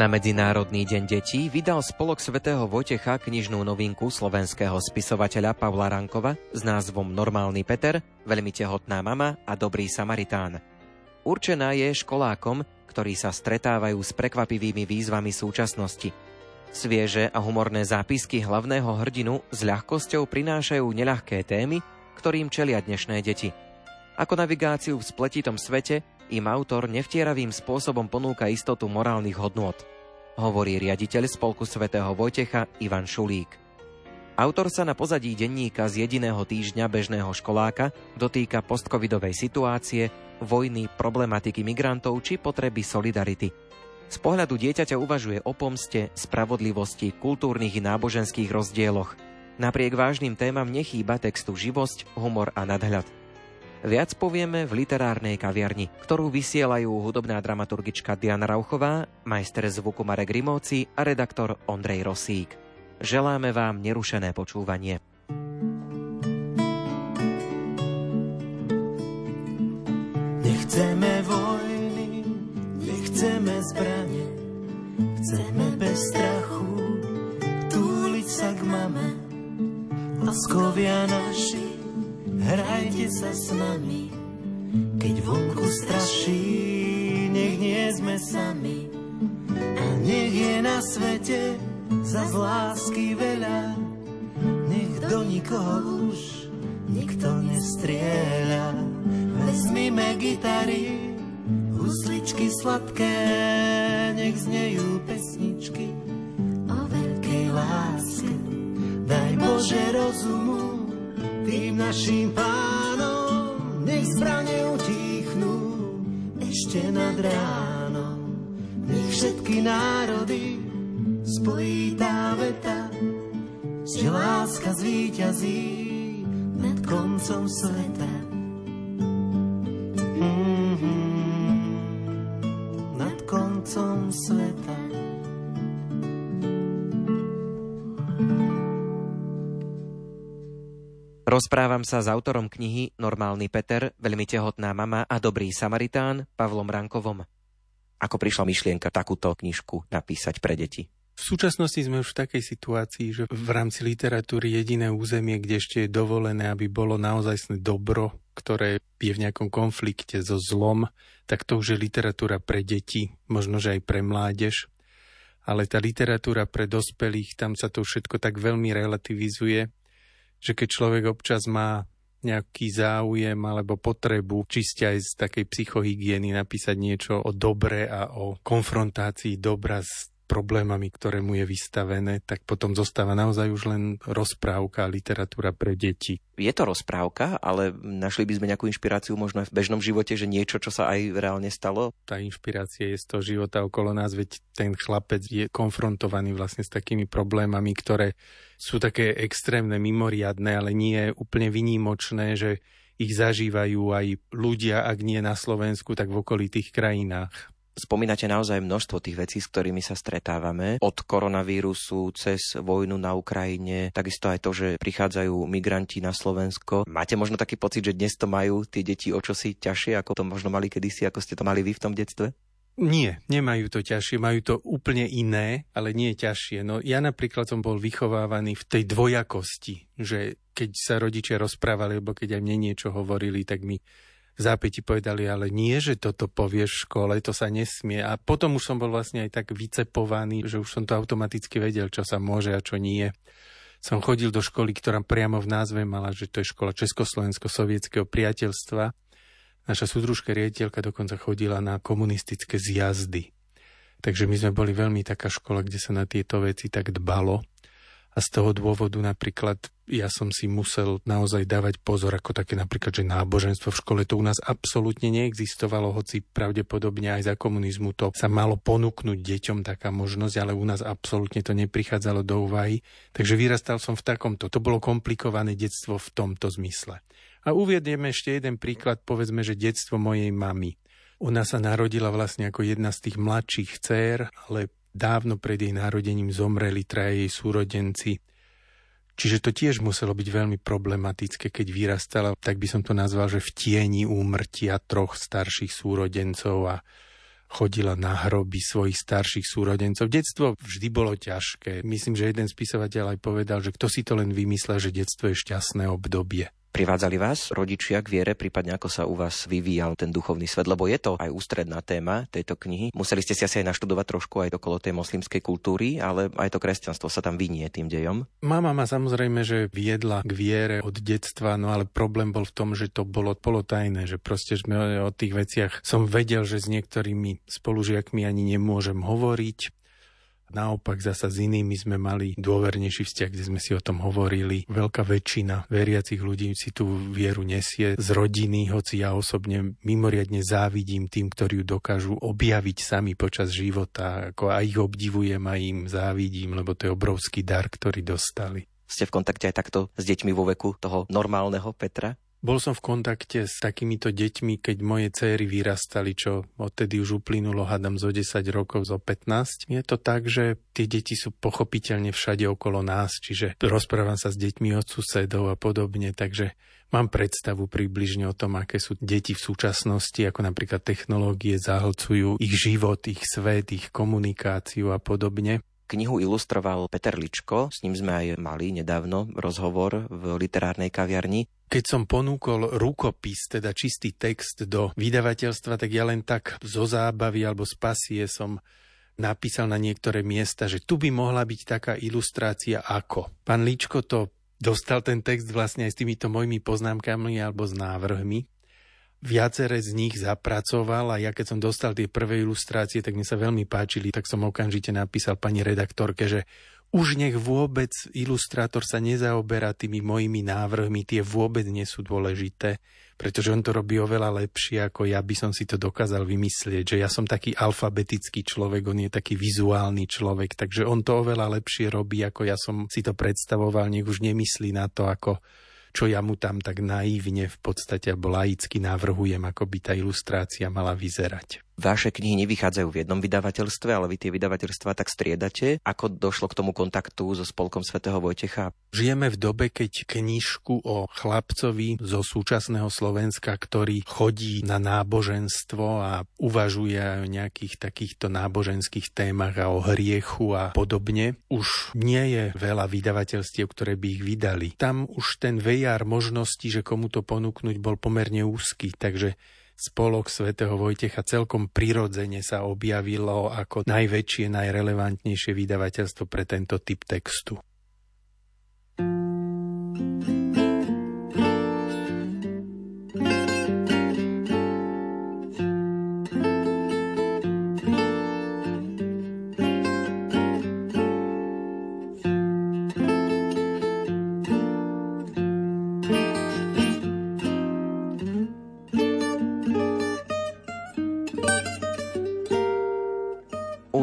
Na Medzinárodný deň detí vydal spolok svätého Vojtecha knižnú novinku slovenského spisovateľa Pavla Rankova s názvom Normálny Peter, Veľmi tehotná mama a Dobrý Samaritán. Určená je školákom, ktorí sa stretávajú s prekvapivými výzvami súčasnosti. Svieže a humorné zápisky hlavného hrdinu s ľahkosťou prinášajú neľahké témy, ktorým čelia dnešné deti. Ako navigáciu v spletitom svete im autor nevtieravým spôsobom ponúka istotu morálnych hodnôt, hovorí riaditeľ Spolku svätého Vojtecha Ivan Šulík. Autor sa na pozadí denníka z jediného týždňa bežného školáka dotýka postcovidovej situácie, vojny, problematiky migrantov či potreby solidarity. Z pohľadu dieťaťa uvažuje o pomste, spravodlivosti, kultúrnych i náboženských rozdieloch. Napriek vážnym témam nechýba textu živosť, humor a nadhľad. Viac povieme v literárnej kaviarni, ktorú vysielajú hudobná dramaturgička Diana Rauchová, majster zvuku Marek Rimovci a redaktor Ondrej Rosík. Želáme vám nerušené počúvanie. Nechceme vojny, nechceme zbranie, chceme bez strachu túliť sa k mame. Laskovia naši, hrajte sa s nami, keď vonku straší, nech nie sme sami. A nech je na svete za lásky veľa, nech do nikoho už nikto nestrieľa. Vezmime gitary, husličky sladké, nech znejú pesničky o veľkej láske. Daj Bože rozumu, tým našim pánom, nech zbrane utichnú ešte nad ránom. Nech všetky národy spojí tá veta, že láska zvíťazí nad koncom sveta. Mm-hmm. Nad koncom sveta. Rozprávam sa s autorom knihy Normálny Peter, veľmi tehotná mama a dobrý Samaritán Pavlom Rankovom. Ako prišla myšlienka takúto knižku napísať pre deti? V súčasnosti sme už v takej situácii, že v rámci literatúry jediné územie, kde ešte je dovolené, aby bolo naozaj dobro, ktoré je v nejakom konflikte so zlom, tak to už je literatúra pre deti, možno že aj pre mládež. Ale tá literatúra pre dospelých, tam sa to všetko tak veľmi relativizuje, že keď človek občas má nejaký záujem alebo potrebu čiste aj z takej psychohygieny napísať niečo o dobre a o konfrontácii dobra s problémami, ktoré mu je vystavené, tak potom zostáva naozaj už len rozprávka a literatúra pre deti. Je to rozprávka, ale našli by sme nejakú inšpiráciu možno aj v bežnom živote, že niečo, čo sa aj reálne stalo? Tá inšpirácia je z toho života okolo nás, veď ten chlapec je konfrontovaný vlastne s takými problémami, ktoré sú také extrémne, mimoriadné, ale nie úplne vynímočné, že ich zažívajú aj ľudia, ak nie na Slovensku, tak v okolitých krajinách. Spomínate naozaj množstvo tých vecí, s ktorými sa stretávame. Od koronavírusu cez vojnu na Ukrajine, takisto aj to, že prichádzajú migranti na Slovensko. Máte možno taký pocit, že dnes to majú tie deti o čosi ťažšie, ako to možno mali kedysi, ako ste to mali vy v tom detstve? Nie, nemajú to ťažšie, majú to úplne iné, ale nie ťažšie. No ja napríklad som bol vychovávaný v tej dvojakosti, že keď sa rodičia rozprávali, alebo keď aj mne niečo hovorili, tak mi zápäti povedali, ale nie, že toto povieš v škole, to sa nesmie. A potom už som bol vlastne aj tak vycepovaný, že už som to automaticky vedel, čo sa môže a čo nie. Som chodil do školy, ktorá priamo v názve mala, že to je škola Československo-sovietského priateľstva. Naša súdružka riaditeľka dokonca chodila na komunistické zjazdy. Takže my sme boli veľmi taká škola, kde sa na tieto veci tak dbalo. A z toho dôvodu napríklad ja som si musel naozaj dávať pozor, ako také napríklad, že náboženstvo v škole to u nás absolútne neexistovalo, hoci pravdepodobne aj za komunizmu to sa malo ponúknuť deťom taká možnosť, ale u nás absolútne to neprichádzalo do úvahy. Takže vyrastal som v takomto. To bolo komplikované detstvo v tomto zmysle. A uviediem ešte jeden príklad, povedzme, že detstvo mojej mamy. Ona sa narodila vlastne ako jedna z tých mladších dcér, ale dávno pred jej narodením zomreli traje jej súrodenci. Čiže to tiež muselo byť veľmi problematické, keď vyrastala, tak by som to nazval, že v tieni úmrtia troch starších súrodencov a chodila na hroby svojich starších súrodencov. Detstvo vždy bolo ťažké. Myslím, že jeden spisovateľ aj povedal, že kto si to len vymyslel, že detstvo je šťastné obdobie. Privádzali vás rodičia k viere, prípadne ako sa u vás vyvíjal ten duchovný svet, lebo je to aj ústredná téma tejto knihy. Museli ste si asi aj naštudovať trošku aj okolo tej moslimskej kultúry, ale aj to kresťanstvo sa tam vynie tým dejom. Mama ma samozrejme, že viedla k viere od detstva, no ale problém bol v tom, že to bolo polotajné, že proste sme o tých veciach som vedel, že s niektorými spolužiakmi ani nemôžem hovoriť. Naopak zasa s inými sme mali dôvernejší vzťah, kde sme si o tom hovorili. Veľká väčšina veriacich ľudí si tú vieru nesie z rodiny, hoci ja osobne mimoriadne závidím tým, ktorí ju dokážu objaviť sami počas života. Ako aj ich obdivujem, aj im závidím, lebo to je obrovský dar, ktorý dostali. Ste v kontakte aj takto s deťmi vo veku toho normálneho Petra? Bol som v kontakte s takýmito deťmi, keď moje céry vyrastali, čo odtedy už uplynulo, hadam, zo 10 rokov, zo 15. Je to tak, že tie deti sú pochopiteľne všade okolo nás, čiže rozprávam sa s deťmi od susedov a podobne, takže mám predstavu približne o tom, aké sú deti v súčasnosti, ako napríklad technológie zahlcujú ich život, ich svet, ich komunikáciu a podobne. Knihu ilustroval Peter Ličko, s ním sme aj mali nedávno rozhovor v literárnej kaviarni. Keď som ponúkol rukopis, teda čistý text do vydavateľstva, tak ja len tak zo zábavy alebo z pasie som napísal na niektoré miesta, že tu by mohla byť taká ilustrácia ako. Pán Ličko to dostal ten text vlastne aj s týmito mojimi poznámkami alebo s návrhmi viacere z nich zapracoval a ja keď som dostal tie prvé ilustrácie, tak mi sa veľmi páčili, tak som okamžite napísal pani redaktorke, že už nech vôbec ilustrátor sa nezaoberá tými mojimi návrhmi, tie vôbec nie sú dôležité, pretože on to robí oveľa lepšie, ako ja by som si to dokázal vymyslieť, že ja som taký alfabetický človek, on je taký vizuálny človek, takže on to oveľa lepšie robí, ako ja som si to predstavoval, nech už nemyslí na to, ako čo ja mu tam tak naivne v podstate alebo laicky navrhujem, ako by tá ilustrácia mala vyzerať. Vaše knihy nevychádzajú v jednom vydavateľstve, ale vy tie vydavateľstva tak striedate. Ako došlo k tomu kontaktu so Spolkom svätého Vojtecha? Žijeme v dobe, keď knižku o chlapcovi zo súčasného Slovenska, ktorý chodí na náboženstvo a uvažuje o nejakých takýchto náboženských témach a o hriechu a podobne, už nie je veľa vydavateľstiev, ktoré by ich vydali. Tam už ten vejar možností, že komu to ponúknuť, bol pomerne úzky, takže spolok svätého Vojtecha celkom prirodzene sa objavilo ako najväčšie, najrelevantnejšie vydavateľstvo pre tento typ textu.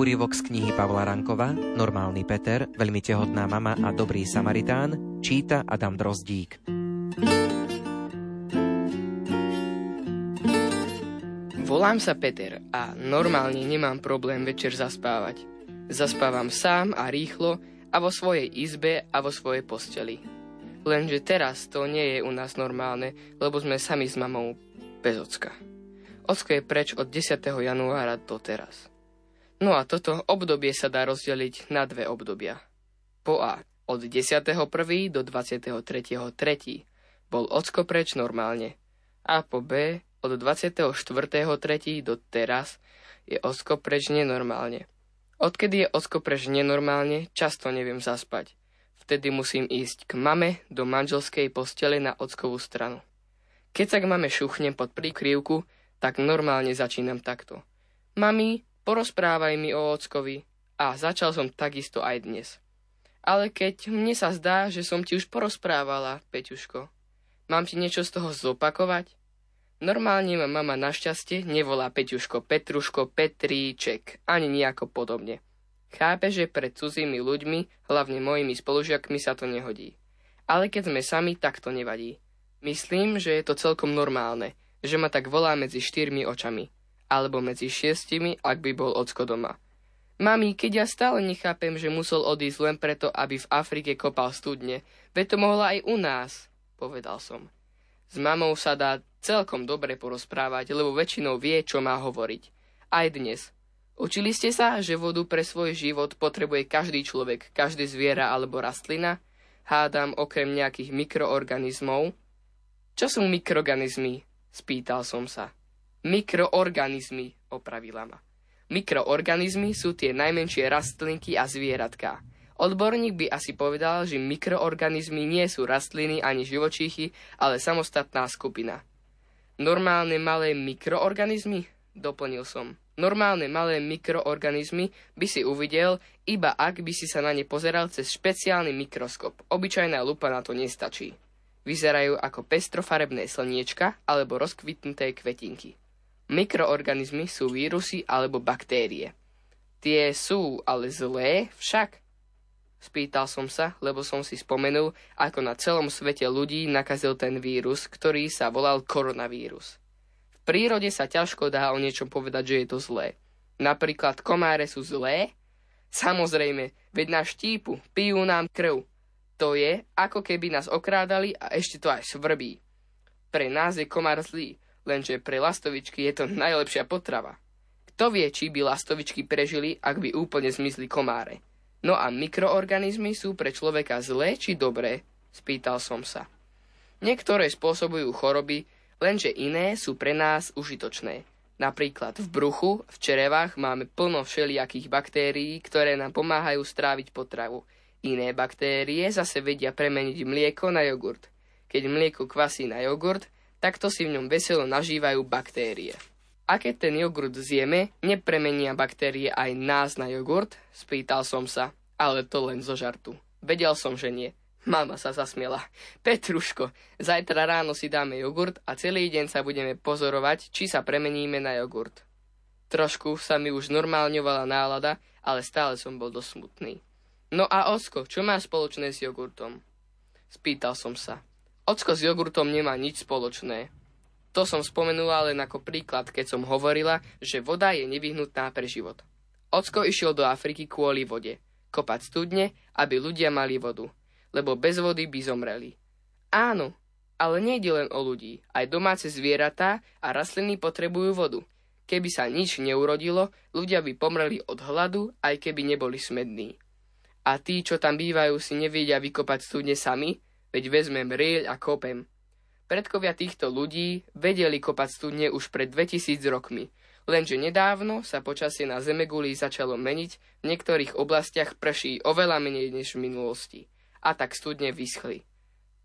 Úryvok z knihy Pavla Rankova, Normálny Peter, Veľmi tehotná mama a Dobrý Samaritán číta Adam Drozdík. Volám sa Peter a normálne nemám problém večer zaspávať. Zaspávam sám a rýchlo a vo svojej izbe a vo svojej posteli. Lenže teraz to nie je u nás normálne, lebo sme sami s mamou bez ocka. Ocko je preč od 10. januára do teraz. No a toto obdobie sa dá rozdeliť na dve obdobia. Po A od 10.1. do 23.3. bol ocko preč normálne. A po B od 24.3. do teraz je ocko preč nenormálne. Odkedy je ocko preč nenormálne, často neviem zaspať. Vtedy musím ísť k mame do manželskej postele na ockovú stranu. Keď sa k mame šuchnem pod príkrývku, tak normálne začínam takto. Mami, porozprávaj mi o ockovi. A začal som takisto aj dnes. Ale keď mne sa zdá, že som ti už porozprávala, Peťuško, mám ti niečo z toho zopakovať? Normálne ma mama našťastie nevolá Peťuško, Petruško, Petríček, ani nejako podobne. Chápe, že pred cudzími ľuďmi, hlavne mojimi spolužiakmi, sa to nehodí. Ale keď sme sami, tak to nevadí. Myslím, že je to celkom normálne, že ma tak volá medzi štyrmi očami. Alebo medzi šiestimi, ak by bol ocko doma. Mami, keď ja stále nechápem, že musel odísť len preto, aby v Afrike kopal studne, veď to mohla aj u nás, povedal som. S mamou sa dá celkom dobre porozprávať, lebo väčšinou vie, čo má hovoriť. Aj dnes. Učili ste sa, že vodu pre svoj život potrebuje každý človek, každé zviera alebo rastlina? Hádam okrem nejakých mikroorganizmov. Čo sú mikroorganizmy? Spýtal som sa. Mikroorganizmy, opravila ma. Mikroorganizmy sú tie najmenšie rastlinky a zvieratká. Odborník by asi povedal, že mikroorganizmy nie sú rastliny ani živočíchy, ale samostatná skupina. Normálne malé mikroorganizmy? Doplnil som. Normálne malé mikroorganizmy by si uvidel, iba ak by si sa na ne pozeral cez špeciálny mikroskop. Obyčajná lupa na to nestačí. Vyzerajú ako pestrofarebné slniečka alebo rozkvitnuté kvetinky. Mikroorganizmy sú vírusy alebo baktérie. Tie sú ale zlé však? Spýtal som sa, lebo som si spomenul, ako na celom svete ľudí nakazil ten vírus, ktorý sa volal koronavírus. V prírode sa ťažko dá o niečom povedať, že je to zlé. Napríklad komáre sú zlé? Samozrejme, veď na štípu, pijú nám krv. To je, ako keby nás okrádali a ešte to aj svrbí. Pre nás je komár zlý, lenže pre lastovičky je to najlepšia potrava. Kto vie, či by lastovičky prežili, ak by úplne zmizli komáre. No a mikroorganizmy sú pre človeka zlé či dobré? Spýtal som sa. Niektoré spôsobujú choroby, lenže iné sú pre nás užitočné. Napríklad v bruchu, v čerevách máme plno všelijakých baktérií, ktoré nám pomáhajú stráviť potravu. Iné baktérie zase vedia premeniť mlieko na jogurt. Keď mlieko kvasí na jogurt, Takto si v ňom veselo nažívajú baktérie. A keď ten jogurt zjeme, nepremenia baktérie aj nás na jogurt? Spýtal som sa, ale to len zo žartu. Vedel som, že nie. Mama sa zasmiela. Petruško, zajtra ráno si dáme jogurt a celý deň sa budeme pozorovať, či sa premeníme na jogurt. Trošku sa mi už normálňovala nálada, ale stále som bol dosť smutný. No a Osko, čo má spoločné s jogurtom? Spýtal som sa. Ocko s jogurtom nemá nič spoločné. To som spomenula len ako príklad, keď som hovorila, že voda je nevyhnutná pre život. Ocko išiel do Afriky kvôli vode. Kopať studne, aby ľudia mali vodu. Lebo bez vody by zomreli. Áno, ale nejde len o ľudí. Aj domáce zvieratá a rastliny potrebujú vodu. Keby sa nič neurodilo, ľudia by pomreli od hladu, aj keby neboli smední. A tí, čo tam bývajú, si nevedia vykopať studne sami, veď vezmem rieľ a kopem. Predkovia týchto ľudí vedeli kopať studne už pred 2000 rokmi, lenže nedávno sa počasie na Zemeguli začalo meniť, v niektorých oblastiach prší oveľa menej než v minulosti, a tak studne vyschli.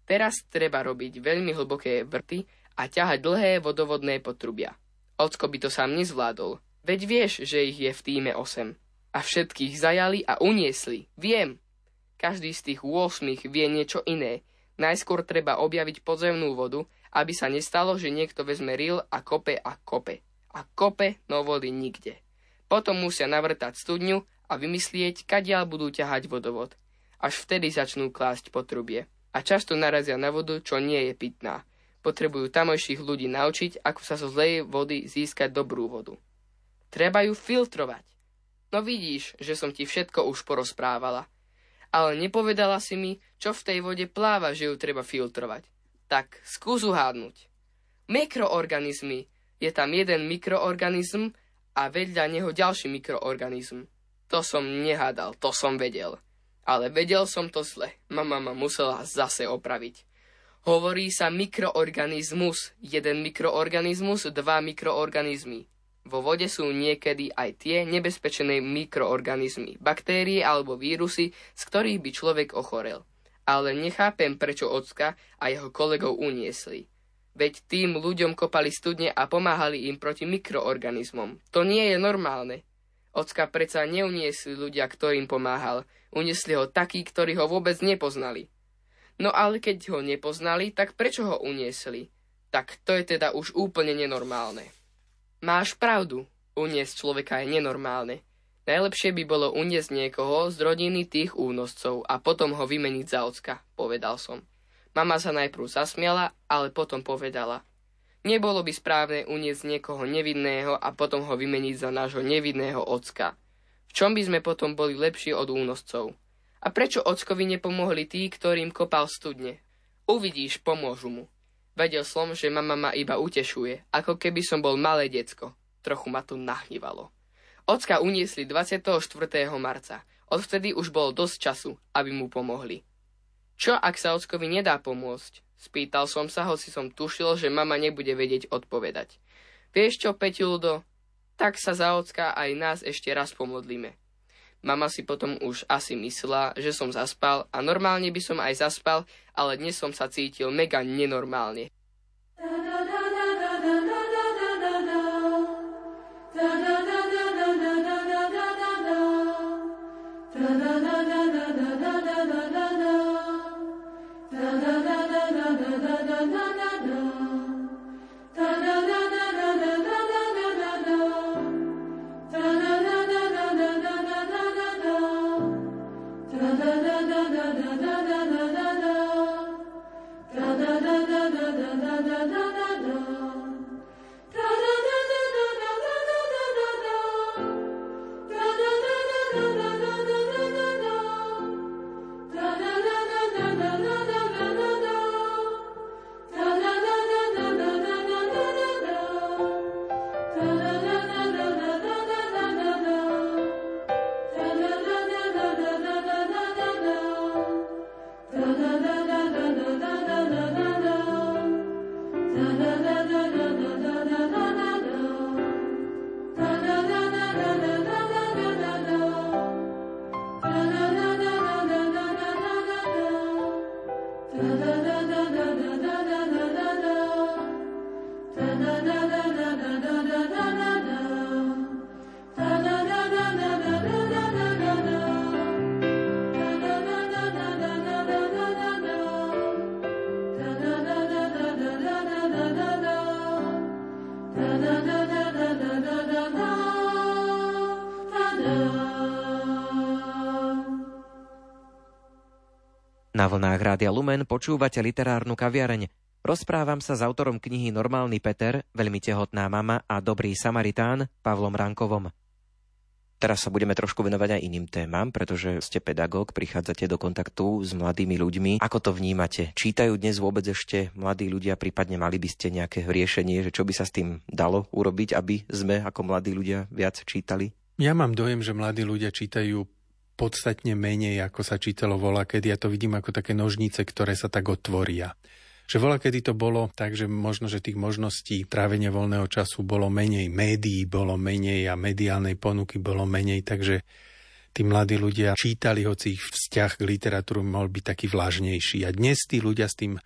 Teraz treba robiť veľmi hlboké vrty a ťahať dlhé vodovodné potrubia. Ocko by to sám nezvládol, veď vieš, že ich je v týme 8. A všetkých zajali a uniesli, viem. Každý z tých 8 vie niečo iné, Najskôr treba objaviť podzemnú vodu, aby sa nestalo, že niekto vezme ril a kope a kope. A kope, no vody nikde. Potom musia navrtať studňu a vymyslieť, kadiaľ budú ťahať vodovod. Až vtedy začnú klásť potrubie. A často narazia na vodu, čo nie je pitná. Potrebujú tamojších ľudí naučiť, ako sa zo zlej vody získať dobrú vodu. Treba ju filtrovať. No vidíš, že som ti všetko už porozprávala ale nepovedala si mi, čo v tej vode pláva, že ju treba filtrovať. Tak skús uhádnuť. Mikroorganizmy. Je tam jeden mikroorganizm a vedľa neho ďalší mikroorganizm. To som nehádal, to som vedel. Ale vedel som to zle. Mama ma musela zase opraviť. Hovorí sa mikroorganizmus. Jeden mikroorganizmus, dva mikroorganizmy. Vo vode sú niekedy aj tie nebezpečené mikroorganizmy, baktérie alebo vírusy, z ktorých by človek ochorel. Ale nechápem, prečo ocka a jeho kolegov uniesli. Veď tým ľuďom kopali studne a pomáhali im proti mikroorganizmom. To nie je normálne. Ocka predsa neuniesli ľudia, ktorým pomáhal. Uniesli ho takí, ktorí ho vôbec nepoznali. No ale keď ho nepoznali, tak prečo ho uniesli? Tak to je teda už úplne nenormálne. Máš pravdu, uniesť človeka je nenormálne. Najlepšie by bolo uniesť niekoho z rodiny tých únoscov a potom ho vymeniť za ocka, povedal som. Mama sa najprv zasmiala, ale potom povedala. Nebolo by správne uniesť niekoho nevinného a potom ho vymeniť za nášho nevinného ocka. V čom by sme potom boli lepší od únoscov? A prečo ockovi nepomohli tí, ktorým kopal studne? Uvidíš, pomôžu mu. Vedel som, že mama ma iba utešuje, ako keby som bol malé decko. Trochu ma to nahnevalo. Ocka uniesli 24. marca. Odvtedy už bolo dosť času, aby mu pomohli. Čo ak sa ockovi nedá pomôcť? Spýtal som sa, hoci som tušil, že mama nebude vedieť odpovedať. Vieš čo, Peťuldo? Tak sa za ocka aj nás ešte raz pomodlíme. Mama si potom už asi myslela, že som zaspal a normálne by som aj zaspal, ale dnes som sa cítil mega nenormálne. Na vlnách Rádia Lumen počúvate literárnu kaviareň. Rozprávam sa s autorom knihy Normálny Peter, veľmi tehotná mama a dobrý Samaritán Pavlom Rankovom. Teraz sa budeme trošku venovať aj iným témam, pretože ste pedagóg, prichádzate do kontaktu s mladými ľuďmi. Ako to vnímate? Čítajú dnes vôbec ešte mladí ľudia, prípadne mali by ste nejaké riešenie, že čo by sa s tým dalo urobiť, aby sme ako mladí ľudia viac čítali? Ja mám dojem, že mladí ľudia čítajú podstatne menej, ako sa čítalo vola, kedy ja to vidím ako také nožnice, ktoré sa tak otvoria. Že vola, kedy to bolo tak, že možno, že tých možností trávenia voľného času bolo menej, médií bolo menej a mediálnej ponuky bolo menej, takže tí mladí ľudia čítali, hoci ich vzťah k literatúru mohol byť taký vlažnejší. A dnes tí ľudia s tým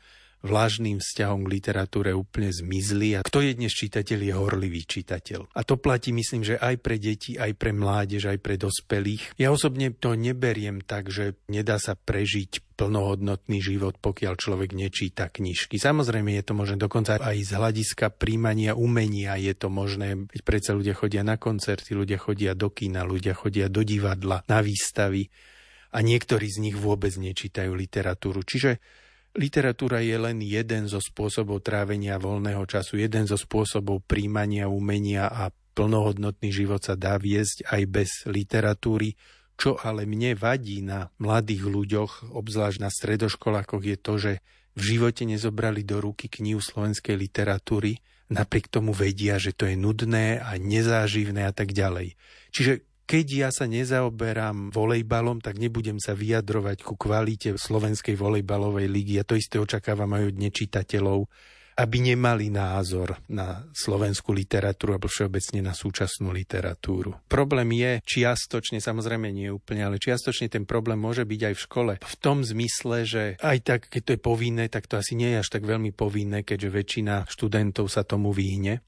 vlážným vzťahom k literatúre úplne zmizli a kto je dnes čitateľ, je horlivý čitateľ. A to platí, myslím, že aj pre deti, aj pre mládež, aj pre dospelých. Ja osobne to neberiem tak, že nedá sa prežiť plnohodnotný život, pokiaľ človek nečíta knižky. Samozrejme je to možné dokonca aj z hľadiska príjmania umenia je to možné, veď predsa ľudia chodia na koncerty, ľudia chodia do kina, ľudia chodia do divadla, na výstavy a niektorí z nich vôbec nečítajú literatúru. Čiže Literatúra je len jeden zo spôsobov trávenia voľného času, jeden zo spôsobov príjmania umenia a plnohodnotný život sa dá viesť aj bez literatúry. Čo ale mne vadí na mladých ľuďoch, obzvlášť na stredoškolákoch, je to, že v živote nezobrali do ruky knihu slovenskej literatúry, napriek tomu vedia, že to je nudné a nezáživné a tak ďalej. Čiže keď ja sa nezaoberám volejbalom, tak nebudem sa vyjadrovať ku kvalite slovenskej volejbalovej ligy. A to isté očakávam aj od nečitateľov, aby nemali názor na slovenskú literatúru alebo všeobecne na súčasnú literatúru. Problém je čiastočne, samozrejme nie úplne, ale čiastočne ten problém môže byť aj v škole. V tom zmysle, že aj tak, keď to je povinné, tak to asi nie je až tak veľmi povinné, keďže väčšina študentov sa tomu vyhne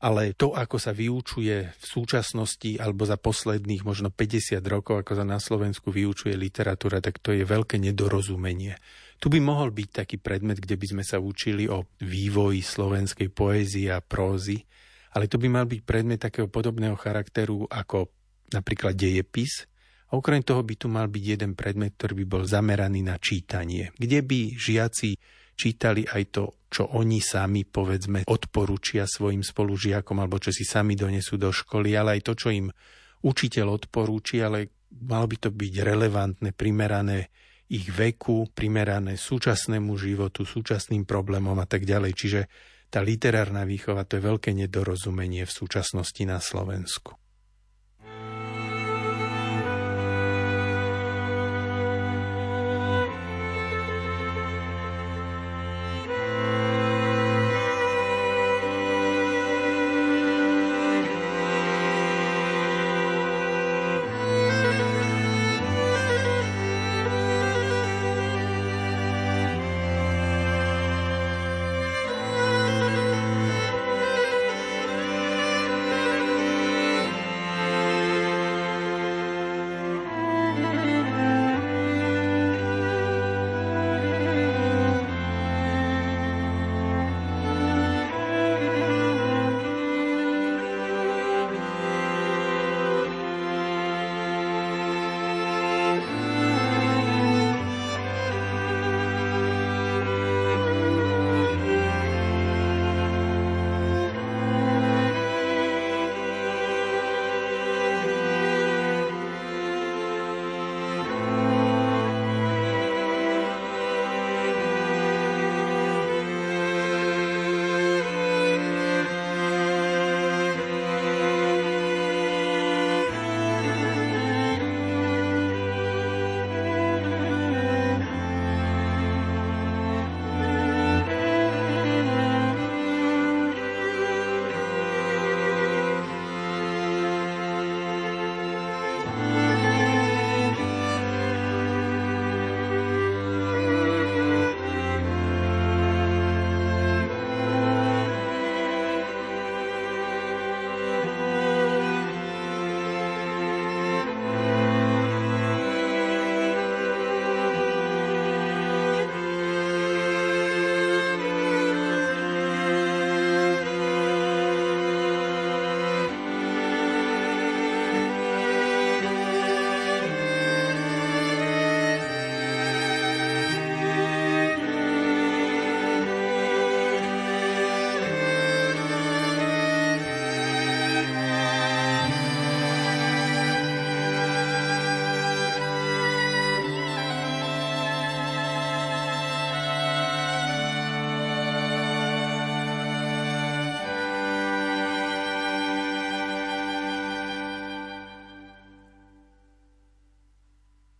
ale to, ako sa vyučuje v súčasnosti alebo za posledných možno 50 rokov, ako sa na Slovensku vyučuje literatúra, tak to je veľké nedorozumenie. Tu by mohol byť taký predmet, kde by sme sa učili o vývoji slovenskej poézie a prózy, ale to by mal byť predmet takého podobného charakteru ako napríklad dejepis, a okrem toho by tu mal byť jeden predmet, ktorý by bol zameraný na čítanie, kde by žiaci čítali aj to, čo oni sami, povedzme, odporúčia svojim spolužiakom, alebo čo si sami donesú do školy, ale aj to, čo im učiteľ odporúči, ale malo by to byť relevantné, primerané ich veku, primerané súčasnému životu, súčasným problémom a tak ďalej. Čiže tá literárna výchova to je veľké nedorozumenie v súčasnosti na Slovensku.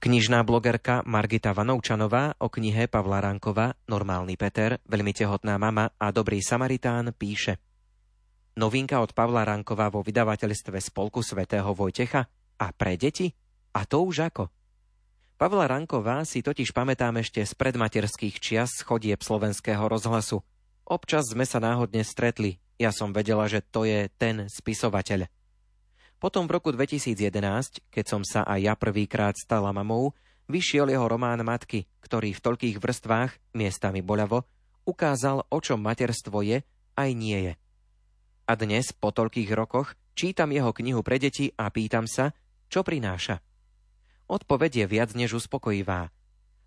Knižná blogerka Margita Vanovčanová o knihe Pavla Ránkova Normálny Peter, veľmi tehotná mama a dobrý Samaritán píše Novinka od Pavla Ránkova vo vydavateľstve Spolku svätého Vojtecha a pre deti? A to už ako? Pavla Ranková si totiž pamätám ešte z predmaterských čias chodieb slovenského rozhlasu. Občas sme sa náhodne stretli. Ja som vedela, že to je ten spisovateľ. Potom v roku 2011, keď som sa aj ja prvýkrát stala mamou, vyšiel jeho román Matky, ktorý v toľkých vrstvách, miestami boľavo, ukázal, o čom materstvo je aj nie je. A dnes, po toľkých rokoch, čítam jeho knihu pre deti a pýtam sa, čo prináša. Odpoveď je viac než uspokojivá.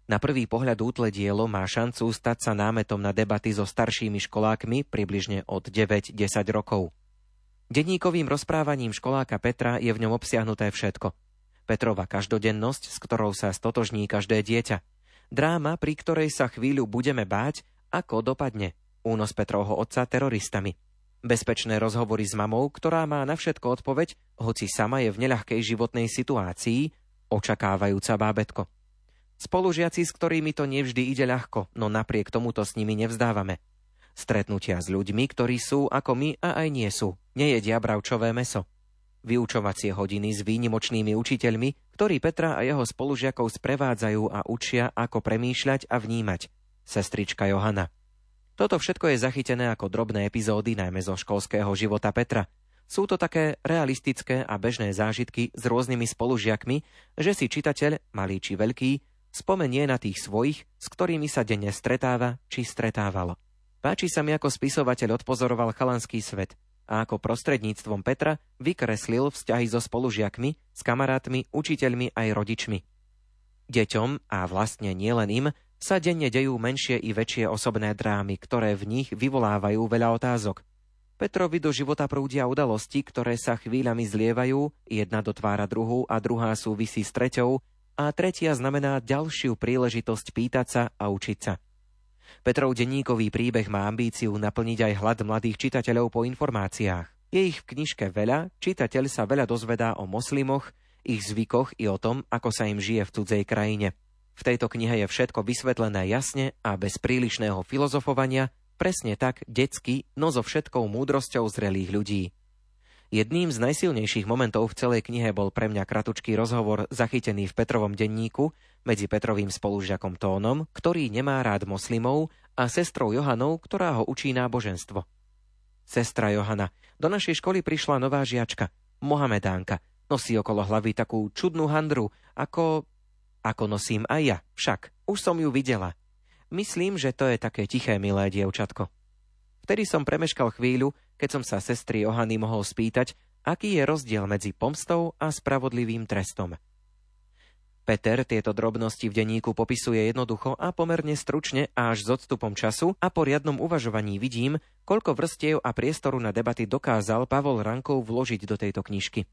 Na prvý pohľad útle dielo má šancu stať sa námetom na debaty so staršími školákmi približne od 9-10 rokov. Denníkovým rozprávaním školáka Petra je v ňom obsiahnuté všetko. Petrova každodennosť, s ktorou sa stotožní každé dieťa. Dráma, pri ktorej sa chvíľu budeme báť, ako dopadne. Únos Petrovho otca teroristami. Bezpečné rozhovory s mamou, ktorá má na všetko odpoveď, hoci sama je v neľahkej životnej situácii, očakávajúca bábetko. Spolužiaci, s ktorými to nevždy ide ľahko, no napriek tomuto s nimi nevzdávame. Stretnutia s ľuďmi, ktorí sú ako my a aj nie sú. Nejedia bravčové meso. Vyučovacie hodiny s výnimočnými učiteľmi, ktorí Petra a jeho spolužiakov sprevádzajú a učia, ako premýšľať a vnímať. Sestrička Johana. Toto všetko je zachytené ako drobné epizódy najmä zo školského života Petra. Sú to také realistické a bežné zážitky s rôznymi spolužiakmi, že si čitateľ, malý či veľký, spomenie na tých svojich, s ktorými sa denne stretáva či stretávalo. Páči sa mi, ako spisovateľ odpozoroval chalanský svet a ako prostredníctvom Petra vykreslil vzťahy so spolužiakmi, s kamarátmi, učiteľmi aj rodičmi. Deťom, a vlastne nielen im, sa denne dejú menšie i väčšie osobné drámy, ktoré v nich vyvolávajú veľa otázok. Petrovi do života prúdia udalosti, ktoré sa chvíľami zlievajú, jedna dotvára druhú a druhá súvisí s treťou a tretia znamená ďalšiu príležitosť pýtať sa a učiť sa. Petrov denníkový príbeh má ambíciu naplniť aj hlad mladých čitateľov po informáciách. Je ich v knižke veľa, čitateľ sa veľa dozvedá o moslimoch, ich zvykoch i o tom, ako sa im žije v cudzej krajine. V tejto knihe je všetko vysvetlené jasne a bez prílišného filozofovania, presne tak detsky, no so všetkou múdrosťou zrelých ľudí. Jedným z najsilnejších momentov v celej knihe bol pre mňa kratučký rozhovor zachytený v Petrovom denníku medzi Petrovým spolužiakom Tónom, ktorý nemá rád moslimov, a sestrou Johanou, ktorá ho učí náboženstvo. Sestra Johana, do našej školy prišla nová žiačka, Mohamedánka. Nosí okolo hlavy takú čudnú handru, ako ako nosím aj ja, však. Už som ju videla. Myslím, že to je také tiché, milé dievčatko. Vtedy som premeškal chvíľu, keď som sa sestry Ohany mohol spýtať, aký je rozdiel medzi pomstou a spravodlivým trestom. Peter tieto drobnosti v denníku popisuje jednoducho a pomerne stručne a až s odstupom času a po riadnom uvažovaní vidím, koľko vrstiev a priestoru na debaty dokázal Pavol Rankov vložiť do tejto knižky.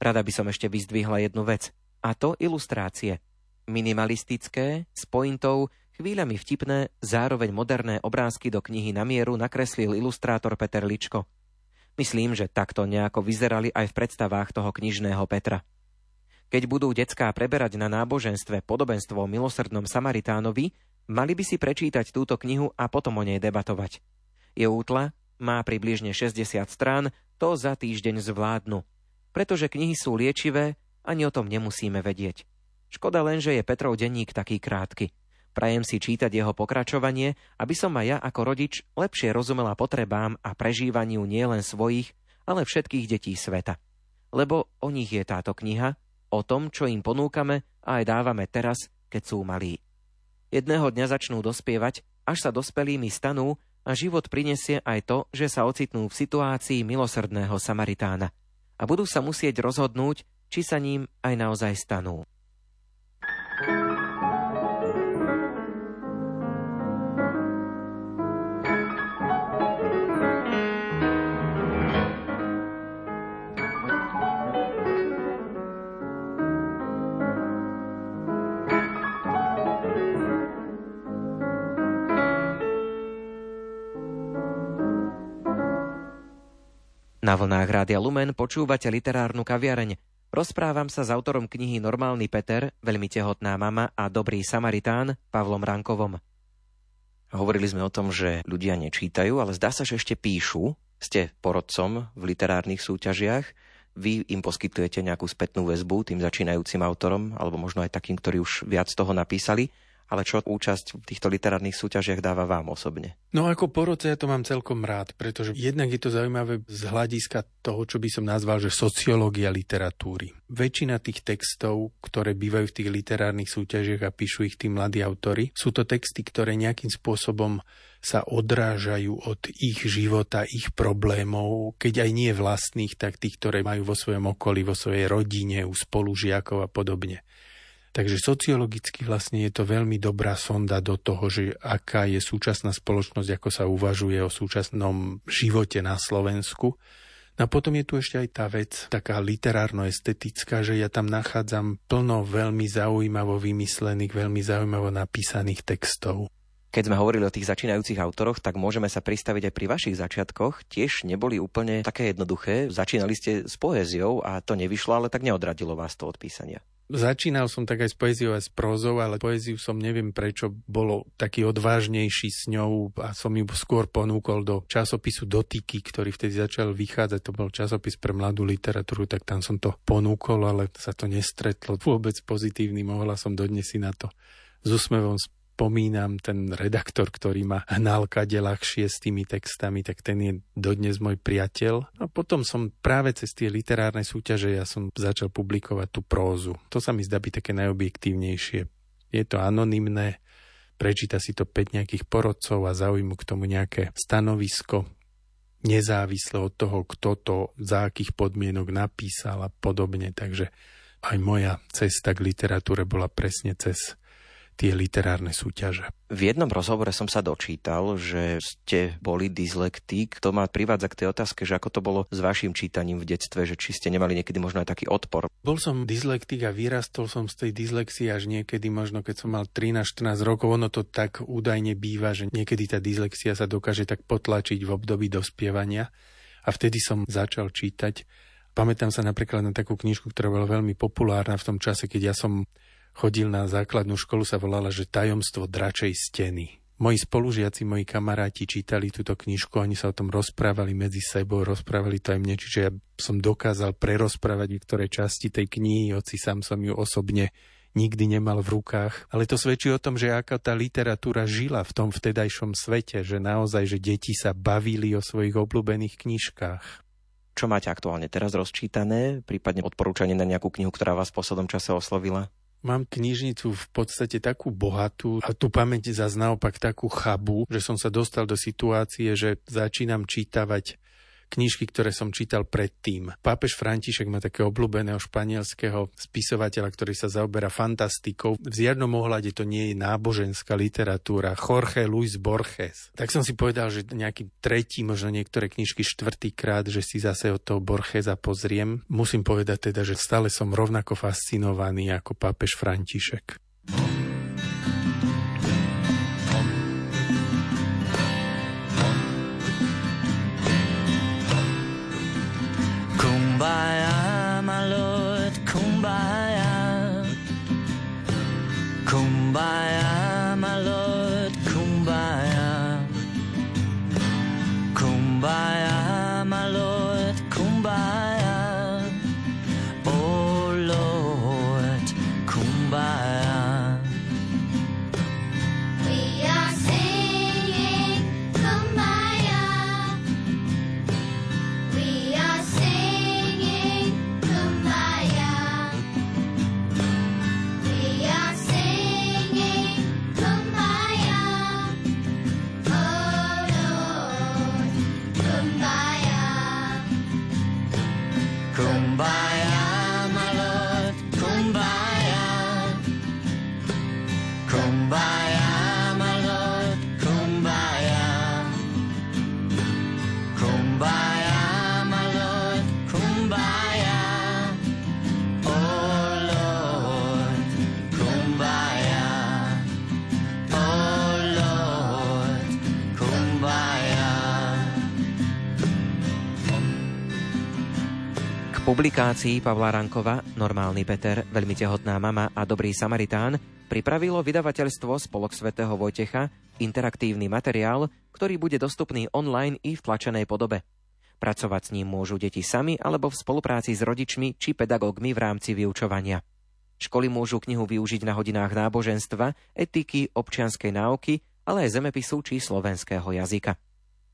Rada by som ešte vyzdvihla jednu vec, a to ilustrácie – Minimalistické, s pointou, chvíľami vtipné, zároveň moderné obrázky do knihy na mieru nakreslil ilustrátor Peter Ličko. Myslím, že takto nejako vyzerali aj v predstavách toho knižného Petra. Keď budú decká preberať na náboženstve podobenstvo o milosrdnom Samaritánovi, mali by si prečítať túto knihu a potom o nej debatovať. Je útla, má približne 60 strán, to za týždeň zvládnu. Pretože knihy sú liečivé, ani o tom nemusíme vedieť. Škoda len, že je Petrov denník taký krátky. Prajem si čítať jeho pokračovanie, aby som aj ja ako rodič lepšie rozumela potrebám a prežívaniu nielen svojich, ale všetkých detí sveta. Lebo o nich je táto kniha, o tom, čo im ponúkame a aj dávame teraz, keď sú malí. Jedného dňa začnú dospievať, až sa dospelými stanú a život prinesie aj to, že sa ocitnú v situácii milosrdného Samaritána a budú sa musieť rozhodnúť, či sa ním aj naozaj stanú. Na vlnách Rádia Lumen počúvate literárnu kaviareň. Rozprávam sa s autorom knihy Normálny Peter, veľmi tehotná mama a dobrý Samaritán Pavlom Rankovom. Hovorili sme o tom, že ľudia nečítajú, ale zdá sa, že ešte píšu. Ste porodcom v literárnych súťažiach. Vy im poskytujete nejakú spätnú väzbu tým začínajúcim autorom, alebo možno aj takým, ktorí už viac toho napísali ale čo účasť v týchto literárnych súťažiach dáva vám osobne? No ako porodce ja to mám celkom rád, pretože jednak je to zaujímavé z hľadiska toho, čo by som nazval, že sociológia literatúry. Väčšina tých textov, ktoré bývajú v tých literárnych súťažiach a píšu ich tí mladí autory, sú to texty, ktoré nejakým spôsobom sa odrážajú od ich života, ich problémov, keď aj nie vlastných, tak tých, ktoré majú vo svojom okolí, vo svojej rodine, u spolužiakov a podobne. Takže sociologicky vlastne je to veľmi dobrá sonda do toho, že aká je súčasná spoločnosť, ako sa uvažuje o súčasnom živote na Slovensku. No a potom je tu ešte aj tá vec, taká literárno-estetická, že ja tam nachádzam plno veľmi zaujímavo vymyslených, veľmi zaujímavo napísaných textov. Keď sme hovorili o tých začínajúcich autoroch, tak môžeme sa pristaviť aj pri vašich začiatkoch. Tiež neboli úplne také jednoduché. Začínali ste s poéziou a to nevyšlo, ale tak neodradilo vás to od písania. Začínal som tak aj s poéziou a s prózou, ale poéziu som neviem prečo bolo taký odvážnejší s ňou a som ju skôr ponúkol do časopisu Dotyky, ktorý vtedy začal vychádzať. To bol časopis pre mladú literatúru, tak tam som to ponúkol, ale sa to nestretlo vôbec pozitívny. Mohla som dodnes si na to s úsmevom spomínam, ten redaktor, ktorý ma hnal kade ľahšie s tými textami, tak ten je dodnes môj priateľ. A potom som práve cez tie literárne súťaže ja som začal publikovať tú prózu. To sa mi zdá byť také najobjektívnejšie. Je to anonymné, prečíta si to 5 nejakých porodcov a zaujímu k tomu nejaké stanovisko, nezávisle od toho, kto to za akých podmienok napísal a podobne. Takže aj moja cesta k literatúre bola presne cez tie literárne súťaže. V jednom rozhovore som sa dočítal, že ste boli dyslektik. To ma privádza k tej otázke, že ako to bolo s vašim čítaním v detstve, že či ste nemali niekedy možno aj taký odpor. Bol som dyslektik a vyrastol som z tej dyslexie až niekedy možno keď som mal 13-14 rokov. Ono to tak údajne býva, že niekedy tá dyslexia sa dokáže tak potlačiť v období dospievania. A vtedy som začal čítať. Pamätám sa napríklad na takú knižku, ktorá bola veľmi populárna v tom čase, keď ja som chodil na základnú školu, sa volala, že Tajomstvo dračej steny. Moji spolužiaci, moji kamaráti čítali túto knižku, oni sa o tom rozprávali medzi sebou, rozprávali to aj mne, čiže ja som dokázal prerozprávať niektoré časti tej knihy, hoci sám som ju osobne nikdy nemal v rukách. Ale to svedčí o tom, že aká tá literatúra žila v tom vtedajšom svete, že naozaj, že deti sa bavili o svojich obľúbených knižkách. Čo máte aktuálne teraz rozčítané, prípadne odporúčanie na nejakú knihu, ktorá vás v poslednom čase oslovila? Mám knižnicu v podstate takú bohatú a tu pamäť zase naopak takú chabu, že som sa dostal do situácie, že začínam čítavať knižky, ktoré som čítal predtým. Pápež František má takého obľúbeného španielského spisovateľa, ktorý sa zaoberá fantastikou. V žiadnom ohľade to nie je náboženská literatúra. Jorge Luis Borges. Tak som si povedal, že nejaký tretí, možno niektoré knižky štvrtýkrát, že si zase od toho Borgesa pozriem. Musím povedať teda, že stále som rovnako fascinovaný ako pápež František. K publikácii Pavla Rankova Normálny Peter, veľmi tehotná mama a Dobrý Samaritán pripravilo vydavateľstvo Spolok svätého Vojtecha interaktívny materiál, ktorý bude dostupný online i v tlačenej podobe. Pracovať s ním môžu deti sami alebo v spolupráci s rodičmi či pedagógmi v rámci vyučovania. Školy môžu knihu využiť na hodinách náboženstva, etiky, občianskej náuky, ale aj zemepisu či slovenského jazyka.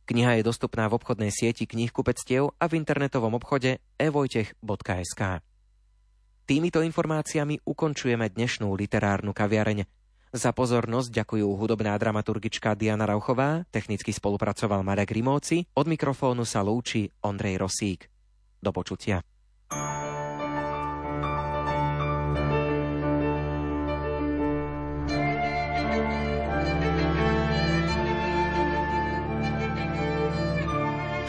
Kniha je dostupná v obchodnej sieti knihkupectiev a v internetovom obchode evojtech.sk. Týmito informáciami ukončujeme dnešnú literárnu kaviareň. Za pozornosť ďakujú hudobná dramaturgička Diana Rauchová, technicky spolupracoval Marek Rimóci, od mikrofónu sa lúči Ondrej Rosík. Do počutia. V